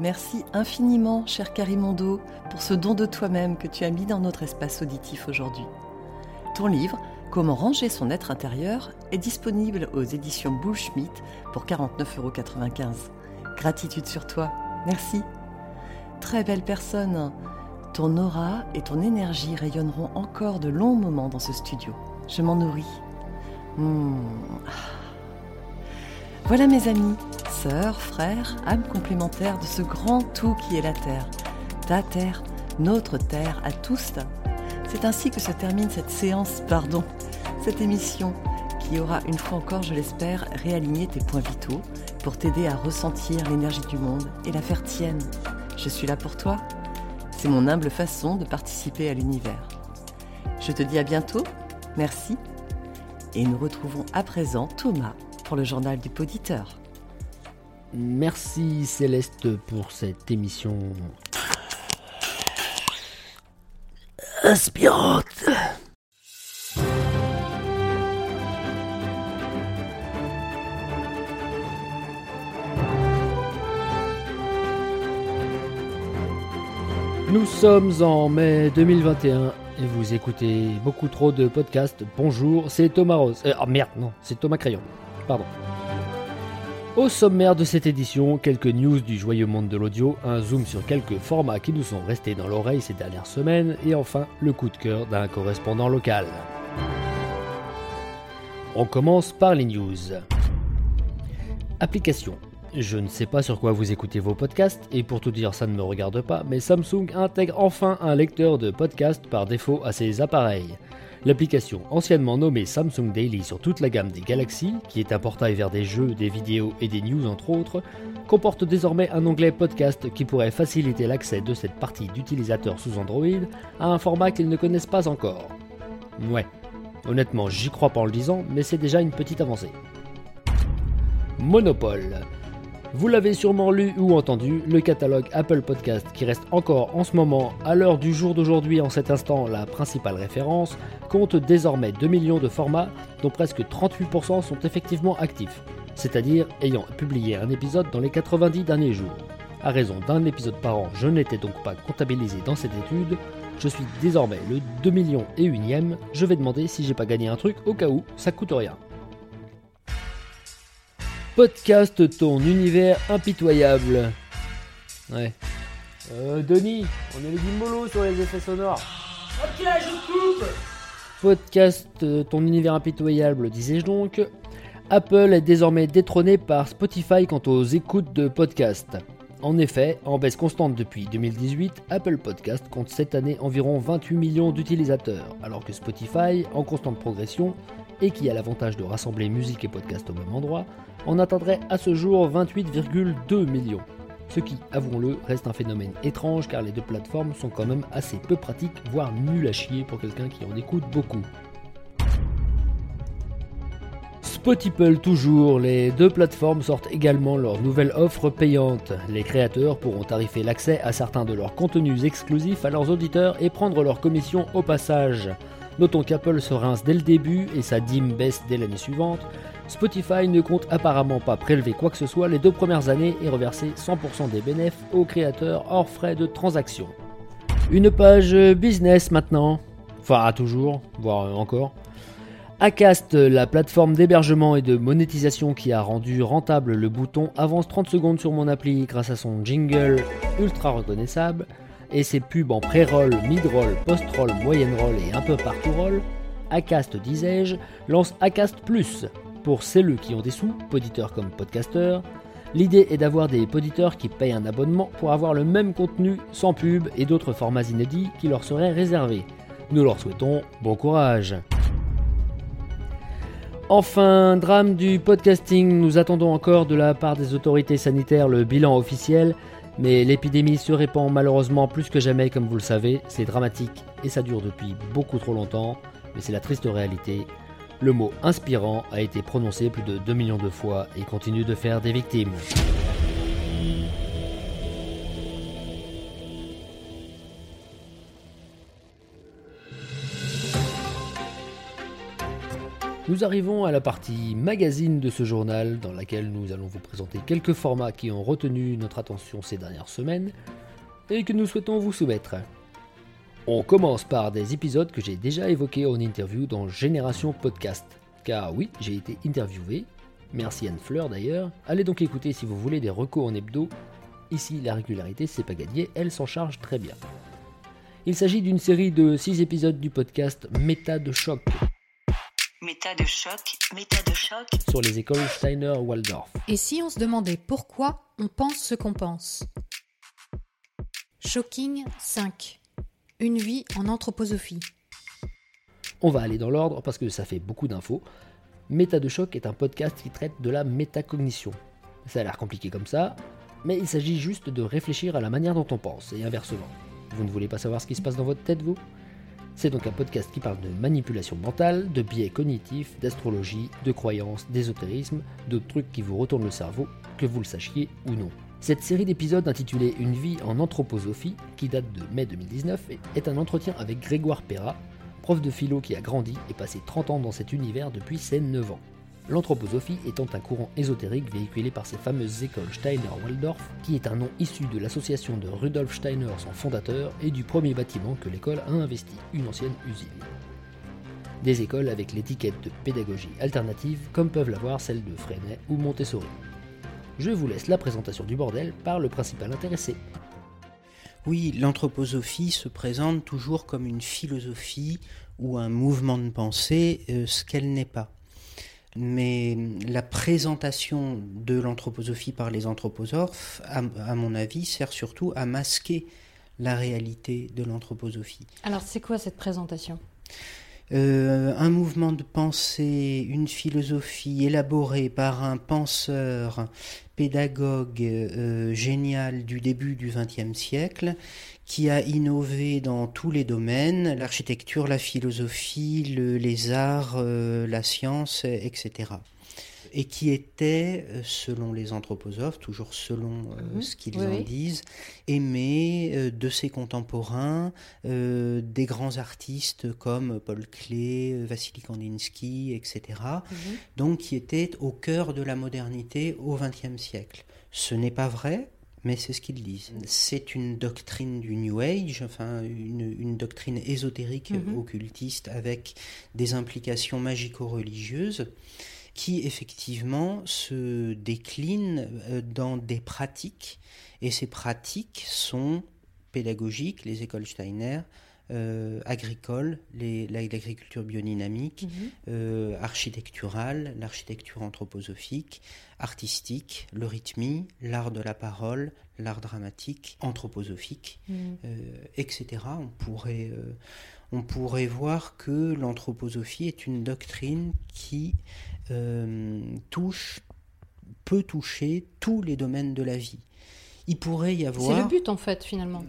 Merci infiniment, cher Carimondo, pour ce don de toi-même que tu as mis dans notre espace auditif aujourd'hui. Ton livre, Comment ranger son être intérieur, est disponible aux éditions Bullschmidt pour 49,95 euros. Gratitude sur toi. Merci. Très belle personne. Ton aura et ton énergie rayonneront encore de longs moments dans ce studio. Je m'en nourris. Hmm. Voilà mes amis, sœurs, frères, âmes complémentaires de ce grand tout qui est la Terre. Ta Terre, notre Terre, à tous. C'est ainsi que se termine cette séance, pardon, cette émission qui aura une fois encore, je l'espère, réaligné tes points vitaux pour t'aider à ressentir l'énergie du monde et la faire tienne. Je suis là pour toi. C'est mon humble façon de participer à l'univers. Je te dis à bientôt. Merci. Et nous retrouvons à présent Thomas pour le journal du poditeur. Merci Céleste pour cette émission inspirante. Nous sommes en mai 2021 et vous écoutez beaucoup trop de podcasts. Bonjour, c'est Thomas Rose. oh merde, non, c'est Thomas Crayon. Pardon. Au sommaire de cette édition, quelques news du joyeux monde de l'audio, un zoom sur quelques formats qui nous sont restés dans l'oreille ces dernières semaines, et enfin le coup de cœur d'un correspondant local. On commence par les news. Application. Je ne sais pas sur quoi vous écoutez vos podcasts, et pour tout dire ça ne me regarde pas, mais Samsung intègre enfin un lecteur de podcast par défaut à ses appareils. L'application, anciennement nommée Samsung Daily sur toute la gamme des Galaxy, qui est un portail vers des jeux, des vidéos et des news entre autres, comporte désormais un onglet podcast qui pourrait faciliter l'accès de cette partie d'utilisateurs sous Android à un format qu'ils ne connaissent pas encore. Ouais, honnêtement j'y crois pas en le disant, mais c'est déjà une petite avancée. Monopole. Vous l'avez sûrement lu ou entendu, le catalogue Apple Podcast, qui reste encore en ce moment, à l'heure du jour d'aujourd'hui, en cet instant, la principale référence, compte désormais 2 millions de formats, dont presque 38% sont effectivement actifs, c'est-à-dire ayant publié un épisode dans les 90 derniers jours. À raison d'un épisode par an, je n'étais donc pas comptabilisé dans cette étude, je suis désormais le 2 millions et unième, je vais demander si j'ai pas gagné un truc au cas où, ça coûte rien. Podcast ton univers impitoyable. Ouais. Euh, Denis, on est les mollo sur les effets sonores. Ok, je coupe Podcast euh, ton univers impitoyable, disais-je donc. Apple est désormais détrôné par Spotify quant aux écoutes de podcasts. En effet, en baisse constante depuis 2018, Apple Podcast compte cette année environ 28 millions d'utilisateurs, alors que Spotify, en constante progression, et qui a l'avantage de rassembler musique et podcast au même endroit, en atteindrait à ce jour 28,2 millions. Ce qui, avouons-le, reste un phénomène étrange car les deux plateformes sont quand même assez peu pratiques, voire nul à chier pour quelqu'un qui en écoute beaucoup. Spotify toujours, les deux plateformes sortent également leur nouvelle offre payante. Les créateurs pourront tarifer l'accès à certains de leurs contenus exclusifs à leurs auditeurs et prendre leur commission au passage. Notons qu'Apple se rince dès le début et sa dîme baisse dès l'année suivante. Spotify ne compte apparemment pas prélever quoi que ce soit les deux premières années et reverser 100% des bénéfices aux créateurs hors frais de transaction. Une page business maintenant. Enfin, toujours, voire encore. Acast, la plateforme d'hébergement et de monétisation qui a rendu rentable le bouton avance 30 secondes sur mon appli grâce à son jingle ultra reconnaissable et ses pubs en pré-roll, mid-roll, post-roll, moyenne-roll et un peu partout roll, Acast, disais-je, lance Acast Plus. Pour celles qui ont des sous, poditeurs comme podcasteurs, l'idée est d'avoir des poditeurs qui payent un abonnement pour avoir le même contenu sans pub et d'autres formats inédits qui leur seraient réservés. Nous leur souhaitons bon courage. Enfin, drame du podcasting, nous attendons encore de la part des autorités sanitaires le bilan officiel mais l'épidémie se répand malheureusement plus que jamais, comme vous le savez. C'est dramatique et ça dure depuis beaucoup trop longtemps, mais c'est la triste réalité. Le mot inspirant a été prononcé plus de 2 millions de fois et continue de faire des victimes. Nous arrivons à la partie magazine de ce journal dans laquelle nous allons vous présenter quelques formats qui ont retenu notre attention ces dernières semaines et que nous souhaitons vous soumettre. On commence par des épisodes que j'ai déjà évoqués en interview dans Génération Podcast. Car oui, j'ai été interviewé. Merci Anne Fleur d'ailleurs. Allez donc écouter si vous voulez des recours en hebdo. Ici, la régularité, c'est pas gagné, elle s'en charge très bien. Il s'agit d'une série de 6 épisodes du podcast Méta de choc. Méta de choc, méta de choc. Sur les écoles Steiner-Waldorf. Et si on se demandait pourquoi on pense ce qu'on pense? Shocking 5. Une vie en anthroposophie. On va aller dans l'ordre parce que ça fait beaucoup d'infos. Méta de choc est un podcast qui traite de la métacognition. Ça a l'air compliqué comme ça, mais il s'agit juste de réfléchir à la manière dont on pense et inversement. Vous ne voulez pas savoir ce qui se passe dans votre tête, vous? C'est donc un podcast qui parle de manipulation mentale, de biais cognitifs, d'astrologie, de croyances, d'ésotérisme, de trucs qui vous retournent le cerveau, que vous le sachiez ou non. Cette série d'épisodes intitulée Une vie en anthroposophie, qui date de mai 2019, est un entretien avec Grégoire Perra, prof de philo qui a grandi et passé 30 ans dans cet univers depuis ses 9 ans. L'anthroposophie étant un courant ésotérique véhiculé par ces fameuses écoles Steiner-Waldorf, qui est un nom issu de l'association de Rudolf Steiner, son fondateur, et du premier bâtiment que l'école a investi, une ancienne usine. Des écoles avec l'étiquette de pédagogie alternative, comme peuvent l'avoir celles de Freinet ou Montessori je vous laisse la présentation du bordel par le principal intéressé. Oui, l'anthroposophie se présente toujours comme une philosophie ou un mouvement de pensée, euh, ce qu'elle n'est pas. Mais la présentation de l'anthroposophie par les anthroposophes, à, mon avis, sert surtout à masquer la réalité de l'anthroposophie. Alors c'est quoi cette présentation? Euh, un mouvement de pensée, une philosophie élaborée par un penseur pédagogue euh, génial du début du XXe siècle qui a innové dans tous les domaines, l'architecture, la philosophie, les arts, euh, la science, etc et qui était, euh, selon les anthroposophes, toujours selon euh, mhm. ce qu'ils en disent, aimé euh, de ses contemporains, des grands artistes comme Paul Klee, Vassili Kandinsky, etc. Mhm. Donc qui était au cœur de la modernité au XXe siècle. Ce n'est pas vrai, mais c'est ce qu'ils disent. C'est une doctrine du New Age, enfin une, doctrine ésotérique mhm. occultiste avec des implications magico-religieuses qui effectivement se déclinent euh, dans des pratiques, et ces pratiques sont pédagogiques, les écoles Steiner, euh, agricoles, l'agriculture biodynamique, mhm. euh, architecturale, l'architecture anthroposophique, artistique, le rythmie, l'art de la parole, l'art dramatique, anthroposophique, mhm. etc. On pourrait, on pourrait voir que l'anthroposophie est une doctrine qui euh, touche, peut toucher tous les domaines de la vie. Il pourrait y avoir. C'est le but en fait finalement,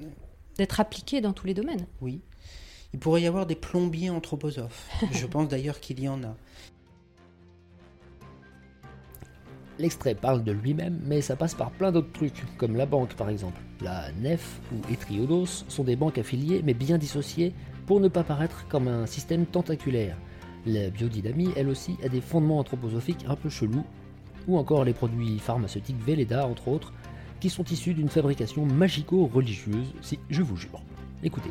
d'être appliqué dans tous les domaines. Oui. Il pourrait y avoir des plombiers anthroposophes. Je pense d'ailleurs qu'il y en a. L'extrait parle de lui-même, mais ça passe par plein d'autres trucs, comme la banque par exemple. La Nef ou Etriodos sont des banques affiliées mais bien dissociées pour ne pas paraître comme un système tentaculaire. La biodynamie, elle aussi, a des fondements anthroposophiques un peu chelous, ou encore les produits pharmaceutiques Velleda, entre autres, qui sont issus d'une fabrication magico-religieuse, si je vous jure. Écoutez.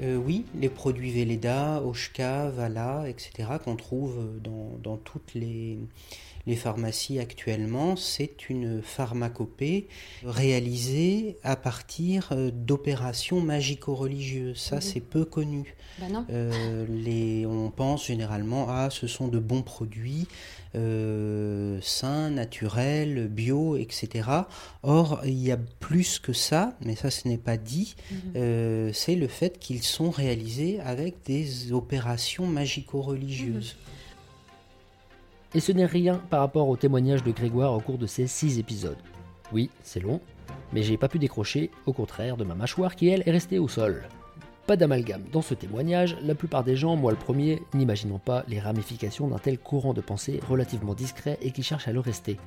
Euh, oui, les produits Velleda, Oshka, Vala, etc., qu'on trouve dans toutes les, les pharmacies actuellement, c'est une pharmacopée réalisée à partir euh, d'opérations magico-religieuses. Ça, c'est peu connu. Bah non. Euh, les, on pense généralement à ce sont de bons produits euh, sains, naturels, bio, etc. Or, il y a plus que ça, mais ça, ce n'est pas dit. Mhm. c'est le fait qu'ils sont réalisés avec des opérations magico-religieuses. Mhm. Et ce n'est rien par rapport au témoignage de Grégoire au cours de ces 6 épisodes. Oui, c'est long, mais j'ai pas pu décrocher, au contraire de ma mâchoire qui elle est restée au sol. Pas d'amalgame dans ce témoignage, la plupart des gens, moi le premier, n'imaginons pas les ramifications d'un tel courant de pensée relativement discret et qui cherche à le rester.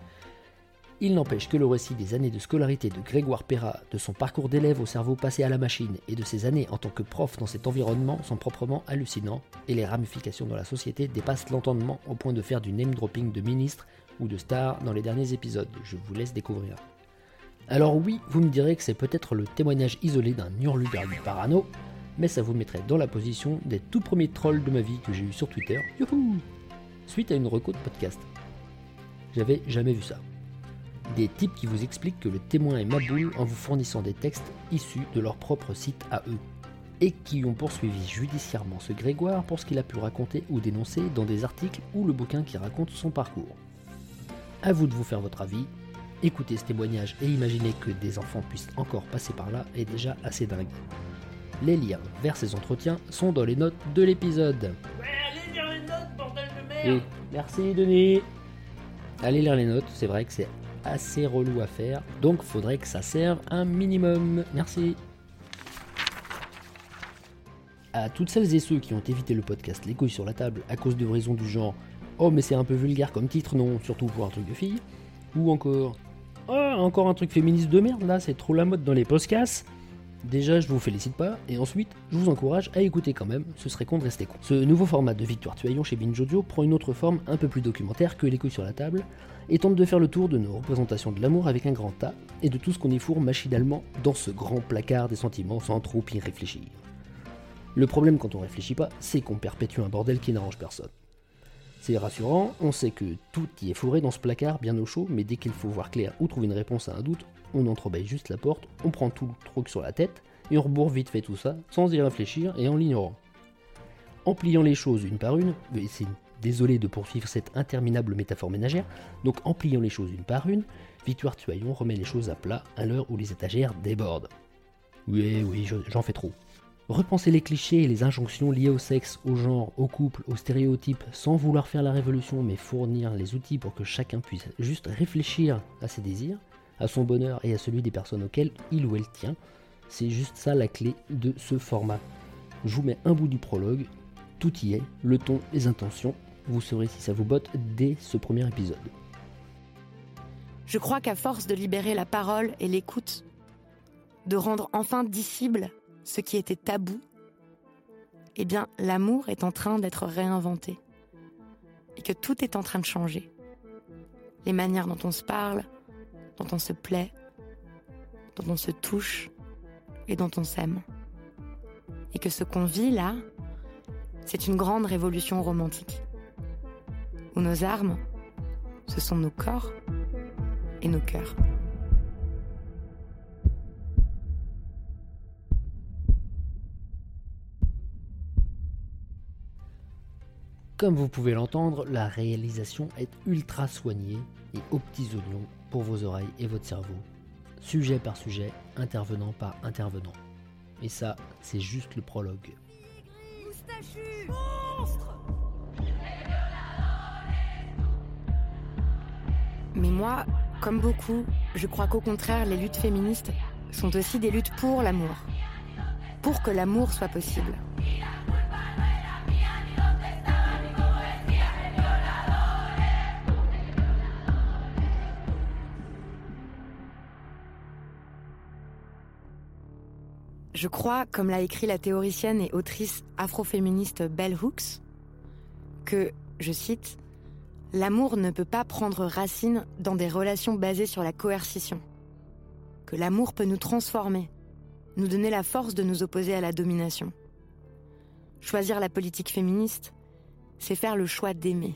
Il n'empêche que le récit des années de scolarité de Grégoire Perra, de son parcours d'élève au cerveau passé à la machine et de ses années en tant que prof dans cet environnement sont proprement hallucinants et les ramifications dans la société dépassent l'entendement au point de faire du name dropping de ministres ou de stars dans les derniers épisodes. Je vous laisse découvrir. Alors oui, vous me direz que c'est peut-être le témoignage isolé d'un hurluberlu parano, mais ça vous mettrait dans la position des tout premiers trolls de ma vie que j'ai eu sur Twitter, youhou Suite à une reco de podcast. J'avais jamais vu ça. Des types qui vous expliquent que le témoin est Maboule en vous fournissant des textes issus de leur propre site à eux. Et qui ont poursuivi judiciairement ce Grégoire pour ce qu'il a pu raconter ou dénoncer dans des articles ou le bouquin qui raconte son parcours. À vous de vous faire votre avis. Écoutez ce témoignage et imaginez que des enfants puissent encore passer par là est déjà assez dingue. Les liens vers ces entretiens sont dans les notes de l'épisode. Ouais, allez lire les notes, bordel de Oui, merde merci Denis. Allez lire les notes, c'est vrai que c'est assez relou à faire, donc faudrait que ça serve un minimum. Merci. À toutes celles et ceux qui ont évité le podcast Les couilles sur la table à cause de raisons du genre Oh mais c'est un peu vulgaire comme titre, non, surtout pour un truc de fille, ou encore Oh encore un truc féministe de merde là, c'est trop la mode dans les podcasts. Déjà, je vous félicite pas, et ensuite, je vous encourage à écouter quand même, ce serait con de rester con. Ce nouveau format de Victoire Tuaillon chez Binge prend une autre forme un peu plus documentaire que les couilles sur la table, et tente de faire le tour de nos représentations de l'amour avec un grand A, et de tout ce qu'on y fourre machinalement dans ce grand placard des sentiments sans trop y réfléchir. Le problème quand on réfléchit pas, c'est qu'on perpétue un bordel qui n'arrange personne. C'est rassurant, on sait que tout y est fourré dans ce placard bien au chaud, mais dès qu'il faut voir clair ou trouver une réponse à un doute, on entrebâille juste la porte, on prend tout le truc sur la tête, et on rebourre vite fait tout ça, sans y réfléchir et en l'ignorant. En pliant les choses une par une, c'est désolé de poursuivre cette interminable métaphore ménagère, donc en pliant les choses une par une, Victoire Tuaillon remet les choses à plat à l'heure où les étagères débordent. Oui, oui, je- j'en fais trop. Repenser les clichés et les injonctions liées au sexe, au genre, au couple, aux stéréotypes, sans vouloir faire la révolution, mais fournir les outils pour que chacun puisse juste réfléchir à ses désirs, à son bonheur et à celui des personnes auxquelles il ou elle tient, c'est juste ça la clé de ce format. Je vous mets un bout du prologue, tout y est, le ton, les intentions, vous saurez si ça vous botte dès ce premier épisode. Je crois qu'à force de libérer la parole et l'écoute, de rendre enfin dissible ce qui était tabou, eh bien, l'amour est en train d'être réinventé. Et que tout est en train de changer. Les manières dont on se parle, dont on se plaît, dont on se touche et dont on s'aime. Et que ce qu'on vit là, c'est une grande révolution romantique. Où nos armes, ce sont nos corps et nos cœurs. Comme vous pouvez l'entendre, la réalisation est ultra soignée et aux pour vos oreilles et votre cerveau. Sujet par sujet, intervenant par intervenant. Et ça, c'est juste le prologue. Mais moi, comme beaucoup, je crois qu'au contraire, les luttes féministes sont aussi des luttes pour l'amour. Pour que l'amour soit possible. Je crois, comme l'a écrit la théoricienne et autrice afroféministe Bell Hooks, que, je cite, L'amour ne peut pas prendre racine dans des relations basées sur la coercition. Que l'amour peut nous transformer, nous donner la force de nous opposer à la domination. Choisir la politique féministe, c'est faire le choix d'aimer.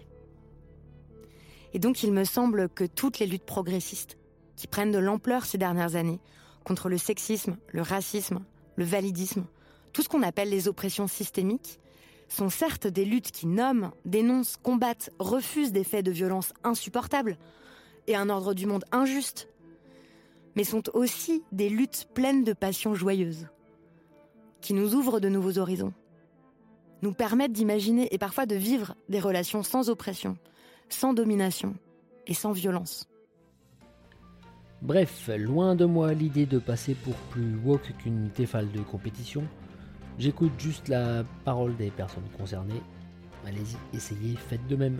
Et donc il me semble que toutes les luttes progressistes, qui prennent de l'ampleur ces dernières années, contre le sexisme, le racisme, le validisme, tout ce qu'on appelle les oppressions systémiques, sont certes des luttes qui nomment, dénoncent, combattent, refusent des faits de violence insupportables et un ordre du monde injuste, mais sont aussi des luttes pleines de passions joyeuses, qui nous ouvrent de nouveaux horizons, nous permettent d'imaginer et parfois de vivre des relations sans oppression, sans domination et sans violence. Bref, loin de moi l'idée de passer pour plus woke qu'une téfale de compétition. J'écoute juste la parole des personnes concernées. Allez-y, essayez, faites de même.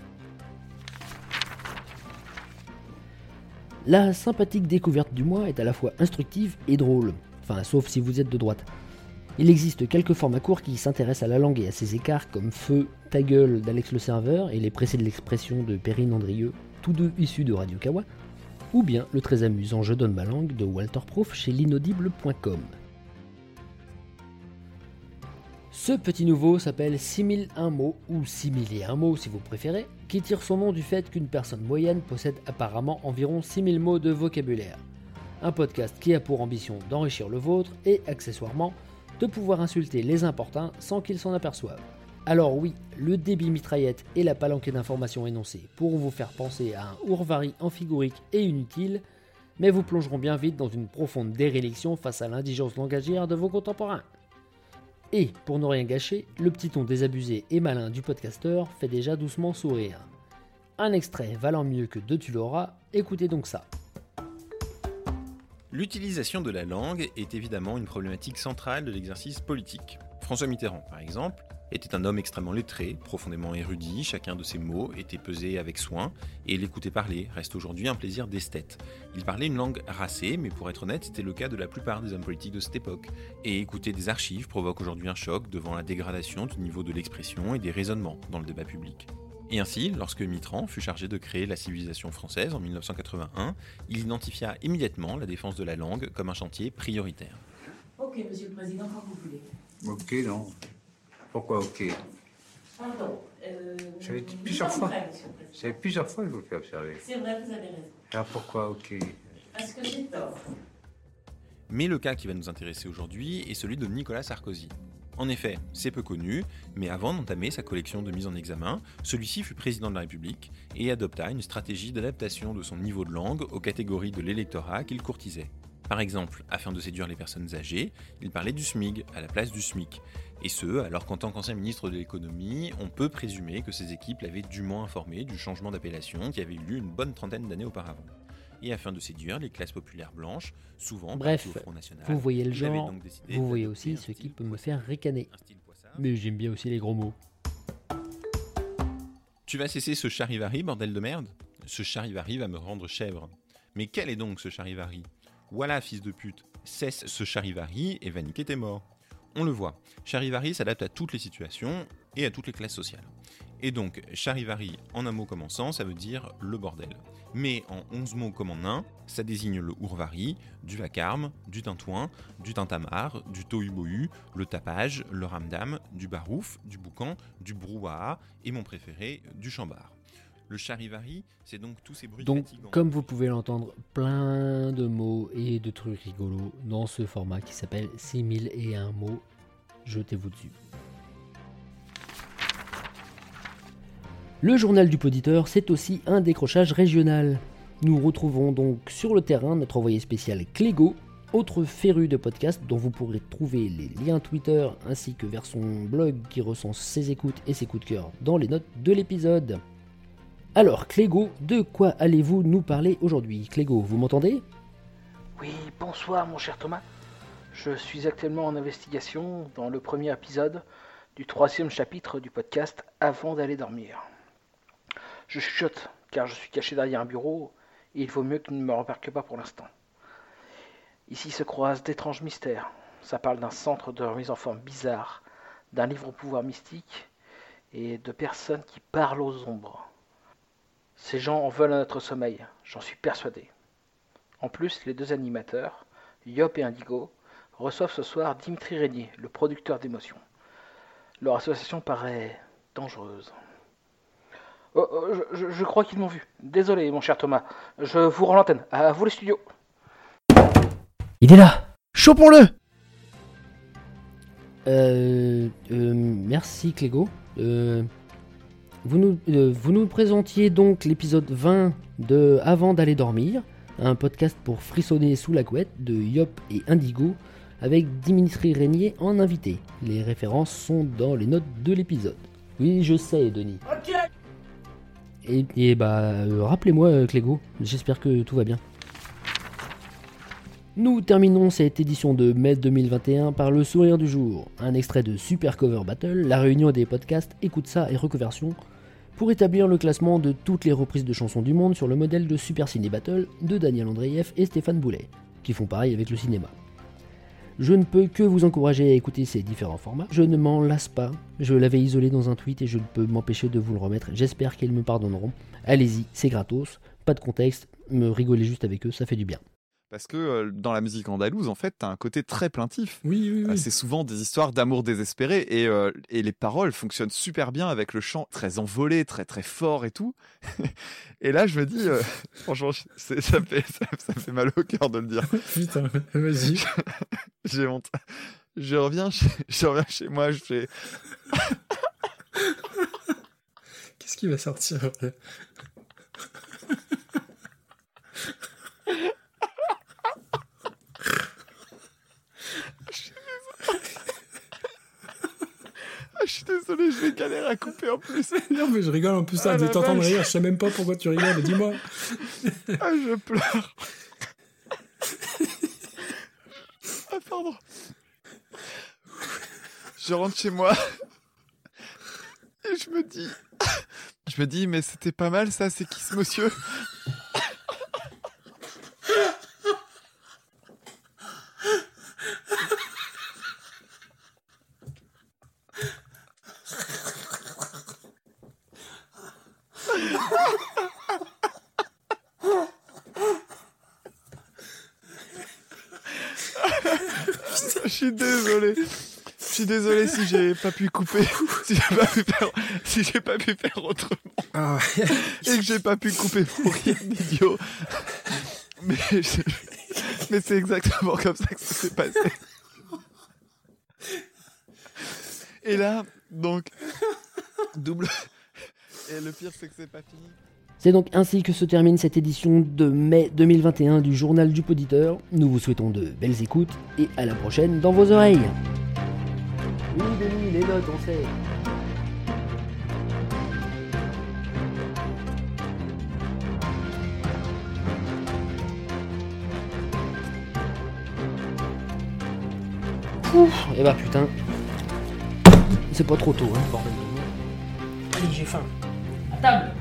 La sympathique découverte du mois est à la fois instructive et drôle, enfin sauf si vous êtes de droite. Il existe quelques formats courts qui s'intéressent à la langue et à ses écarts comme Feu, Ta gueule d'Alex le Serveur et les précès de l'expression de Perrine Andrieux, tous deux issus de Radio Kawa, ou bien le très amusant Je donne ma langue de Walter Proof chez l'inaudible.com. Ce petit nouveau s'appelle 6001 mots, ou 6001 mots si vous préférez, qui tire son nom du fait qu'une personne moyenne possède apparemment environ 6000 mots de vocabulaire. Un podcast qui a pour ambition d'enrichir le vôtre et, accessoirement, de pouvoir insulter les importuns sans qu'ils s'en aperçoivent. Alors oui, le débit mitraillette et la palanquée d'informations énoncées pourront vous faire penser à un ourvari amphigorique et inutile, mais vous plongeront bien vite dans une profonde déréliction face à l'indigence langagière de vos contemporains. Et, pour ne rien gâcher, le petit ton désabusé et malin du podcasteur fait déjà doucement sourire. Un extrait valant mieux que deux tu l'auras, écoutez donc ça. L'utilisation de la langue est évidemment une problématique centrale de l'exercice politique. François Mitterrand, par exemple, était un homme extrêmement lettré, profondément érudit, chacun de ses mots était pesé avec soin, et l'écouter parler reste aujourd'hui un plaisir d'esthète. Il parlait une langue racée, mais pour être honnête, c'était le cas de la plupart des hommes politiques de cette époque. Et écouter des archives provoque aujourd'hui un choc devant la dégradation du niveau de l'expression et des raisonnements dans le débat public. Et ainsi, lorsque Mitterrand fut chargé de créer la civilisation française en 1981, il identifia immédiatement la défense de la langue comme un chantier prioritaire. Ok, monsieur le président, quand vous voulez. Ok, non. Pourquoi ok Pardon. Euh, J'avais dit plusieurs fois. C'est plusieurs fois que je vous le fais observer. C'est vrai, vous avez raison. Alors pourquoi ok Parce que j'ai tort. Mais le cas qui va nous intéresser aujourd'hui est celui de Nicolas Sarkozy. En effet, c'est peu connu, mais avant d'entamer sa collection de mise en examen, celui-ci fut président de la République et adopta une stratégie d'adaptation de son niveau de langue aux catégories de l'électorat qu'il courtisait. Par exemple, afin de séduire les personnes âgées, il parlait du SMIG à la place du SMIC. Et ce, alors qu'en tant qu'ancien ministre de l'économie, on peut présumer que ses équipes l'avaient dûment informé du changement d'appellation qui avait eu lieu une bonne trentaine d'années auparavant. Et afin de séduire les classes populaires blanches, souvent Bref, au Front National, Vous voyez le genre, vous voyez aussi ce qui peut me faire ricaner. Mais j'aime bien aussi les gros mots. Tu vas cesser ce charivari, bordel de merde? Ce charivari va me rendre chèvre. Mais quel est donc ce charivari? Voilà, fils de pute, cesse ce charivari et va niquer tes morts. On le voit, charivari s'adapte à toutes les situations et à toutes les classes sociales. Et donc, charivari, en un mot comme en sens, ça veut dire le bordel. Mais en onze mots comme en un, ça désigne le ourvari, du vacarme, du tintouin, du tintamarre, du tohu-bohu, le tapage, le ramdam, du barouf, du boucan, du brouhaha et mon préféré, du chambard. Le charivari, c'est donc tous ces bruits Donc, fatigants. comme vous pouvez l'entendre, plein de mots et de trucs rigolos dans ce format qui s'appelle 6001 mots. Jetez-vous dessus. Le journal du poditeur, c'est aussi un décrochage régional. Nous retrouvons donc sur le terrain notre envoyé spécial Clégo, autre féru de podcast dont vous pourrez trouver les liens Twitter ainsi que vers son blog qui recense ses écoutes et ses coups de cœur dans les notes de l'épisode. Alors Clégo, de quoi allez-vous nous parler aujourd'hui? Clégo, vous m'entendez? Oui, bonsoir mon cher Thomas. Je suis actuellement en investigation dans le premier épisode du troisième chapitre du podcast Avant d'aller dormir. Je chuchote car je suis caché derrière un bureau et il vaut mieux qu'il ne me remarque pas pour l'instant. Ici se croisent d'étranges mystères. Ça parle d'un centre de remise en forme bizarre, d'un livre au pouvoir mystique et de personnes qui parlent aux ombres. Ces gens en veulent à notre sommeil, j'en suis persuadé. En plus, les deux animateurs, Yop et Indigo, reçoivent ce soir Dimitri Régnier, le producteur d'émotions. Leur association paraît dangereuse. Oh, oh, je, crois qu'ils m'ont vu. Désolé, mon cher Thomas. Je vous rends l'antenne. À vous les studios. Il est là Chopons-le Euh, euh, merci Clégo. Euh, vous, nous, euh, vous nous présentiez donc l'épisode 20 de Avant d'aller dormir, un podcast pour frissonner sous la couette de Yop et Indigo, avec Dimitri Régnier en invité. Les références sont dans les notes de l'épisode. Oui, je sais, Denis. Ok Et, et bah, euh, rappelez-moi, euh, Clégo, j'espère que tout va bien. Nous terminons cette édition de mai 2021 par le sourire du jour, un extrait de Super Cover Battle, la réunion des podcasts Écoute ça et Reconversion, pour établir le classement de toutes les reprises de chansons du monde sur le modèle de Super Ciné Battle de Daniel Andreev et Stéphane Boulet, qui font pareil avec le cinéma. Je ne peux que vous encourager à écouter ces différents formats. Je ne m'en lasse pas. Je l'avais isolé dans un tweet et je ne peux m'empêcher de vous le remettre. J'espère qu'ils me pardonneront. Allez-y, c'est gratos, pas de contexte, me rigoler juste avec eux, ça fait du bien. Parce que euh, dans la musique andalouse, en fait, t'as un côté très plaintif. Oui, oui, Euh, oui. c'est souvent des histoires d'amour désespéré et, euh, et les paroles fonctionnent super bien avec le chant très envolé, très très fort et tout. et là, je me dis, euh, franchement, ça, fait, ça, fait mal au cœur de le dire. Putain, vas-y. J'ai honte. Je reviens chez, je reviens chez moi, je fais. Qu'est-ce qui va sortir après Ah, je suis désolé, je vais galérer à couper en plus. Non, mais je rigole en plus, ça, Ah, de t'entendre rire, je sais même pas pourquoi tu rigoles, dis-moi. Ah, je pleure. Ah, pardon. Je rentre chez moi. Et je me dis. Je me dis, mais c'était pas mal ça, c'est qui ce monsieur Je suis désolé. Je suis désolé si j'ai pas pu couper, si j'ai pas pu faire, si j'ai pas pu faire autrement, Ah, et que j'ai pas pu couper pour rien d'idiot. Mais, je- mais c'est exactement comme ça que ça s'est passé. Et là, donc, double. Et le pire, c'est que c'est pas fini. C'est donc ainsi que se termine cette édition de mai 2021 du Journal du Poditeur. Nous vous souhaitons de belles écoutes et à la prochaine dans vos oreilles. Oui, Denis, les notes, on sait. Ouf, et bah putain. C'est pas trop tôt, hein, bordel. Allez, j'ai faim. À table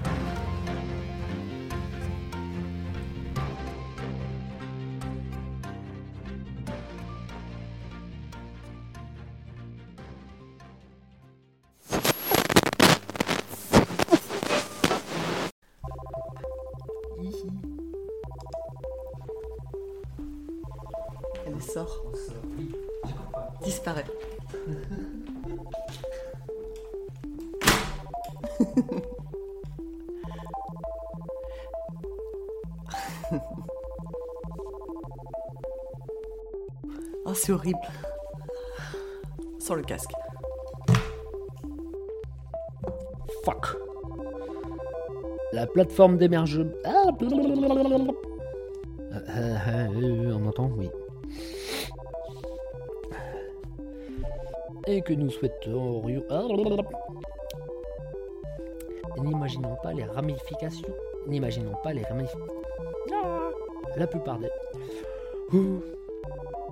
Elle sort. Disparaît. oh, c'est horrible. Sans le casque. La plateforme d'émerge. Ah. Euh, euh, euh, on entend Oui. Et que nous souhaiterions. Ah. N'imaginons pas les ramifications. N'imaginons pas les ramifications. La plupart des. Ouh.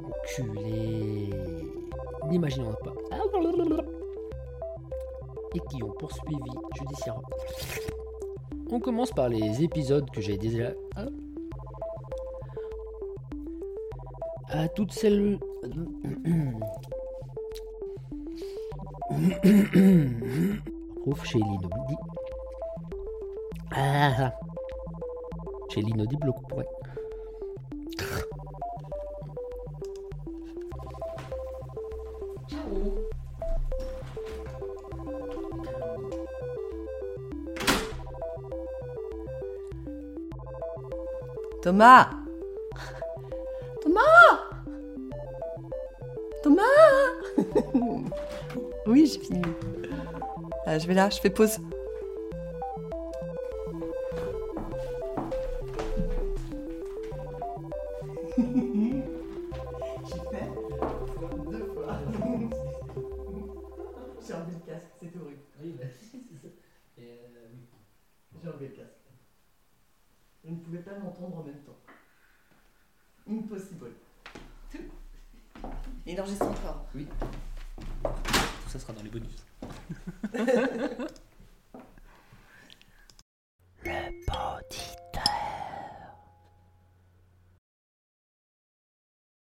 Enculé. N'imaginons pas. Ah. Et qui ont poursuivi judiciairement. On commence par les épisodes que j'ai déjà. Ah. À toutes celles. Chez l'inaudible. Ah ah. Chez l'inaudible, ouais. Thomas Thomas Thomas Oui, j'ai fini. Ah, je vais là, je fais pause.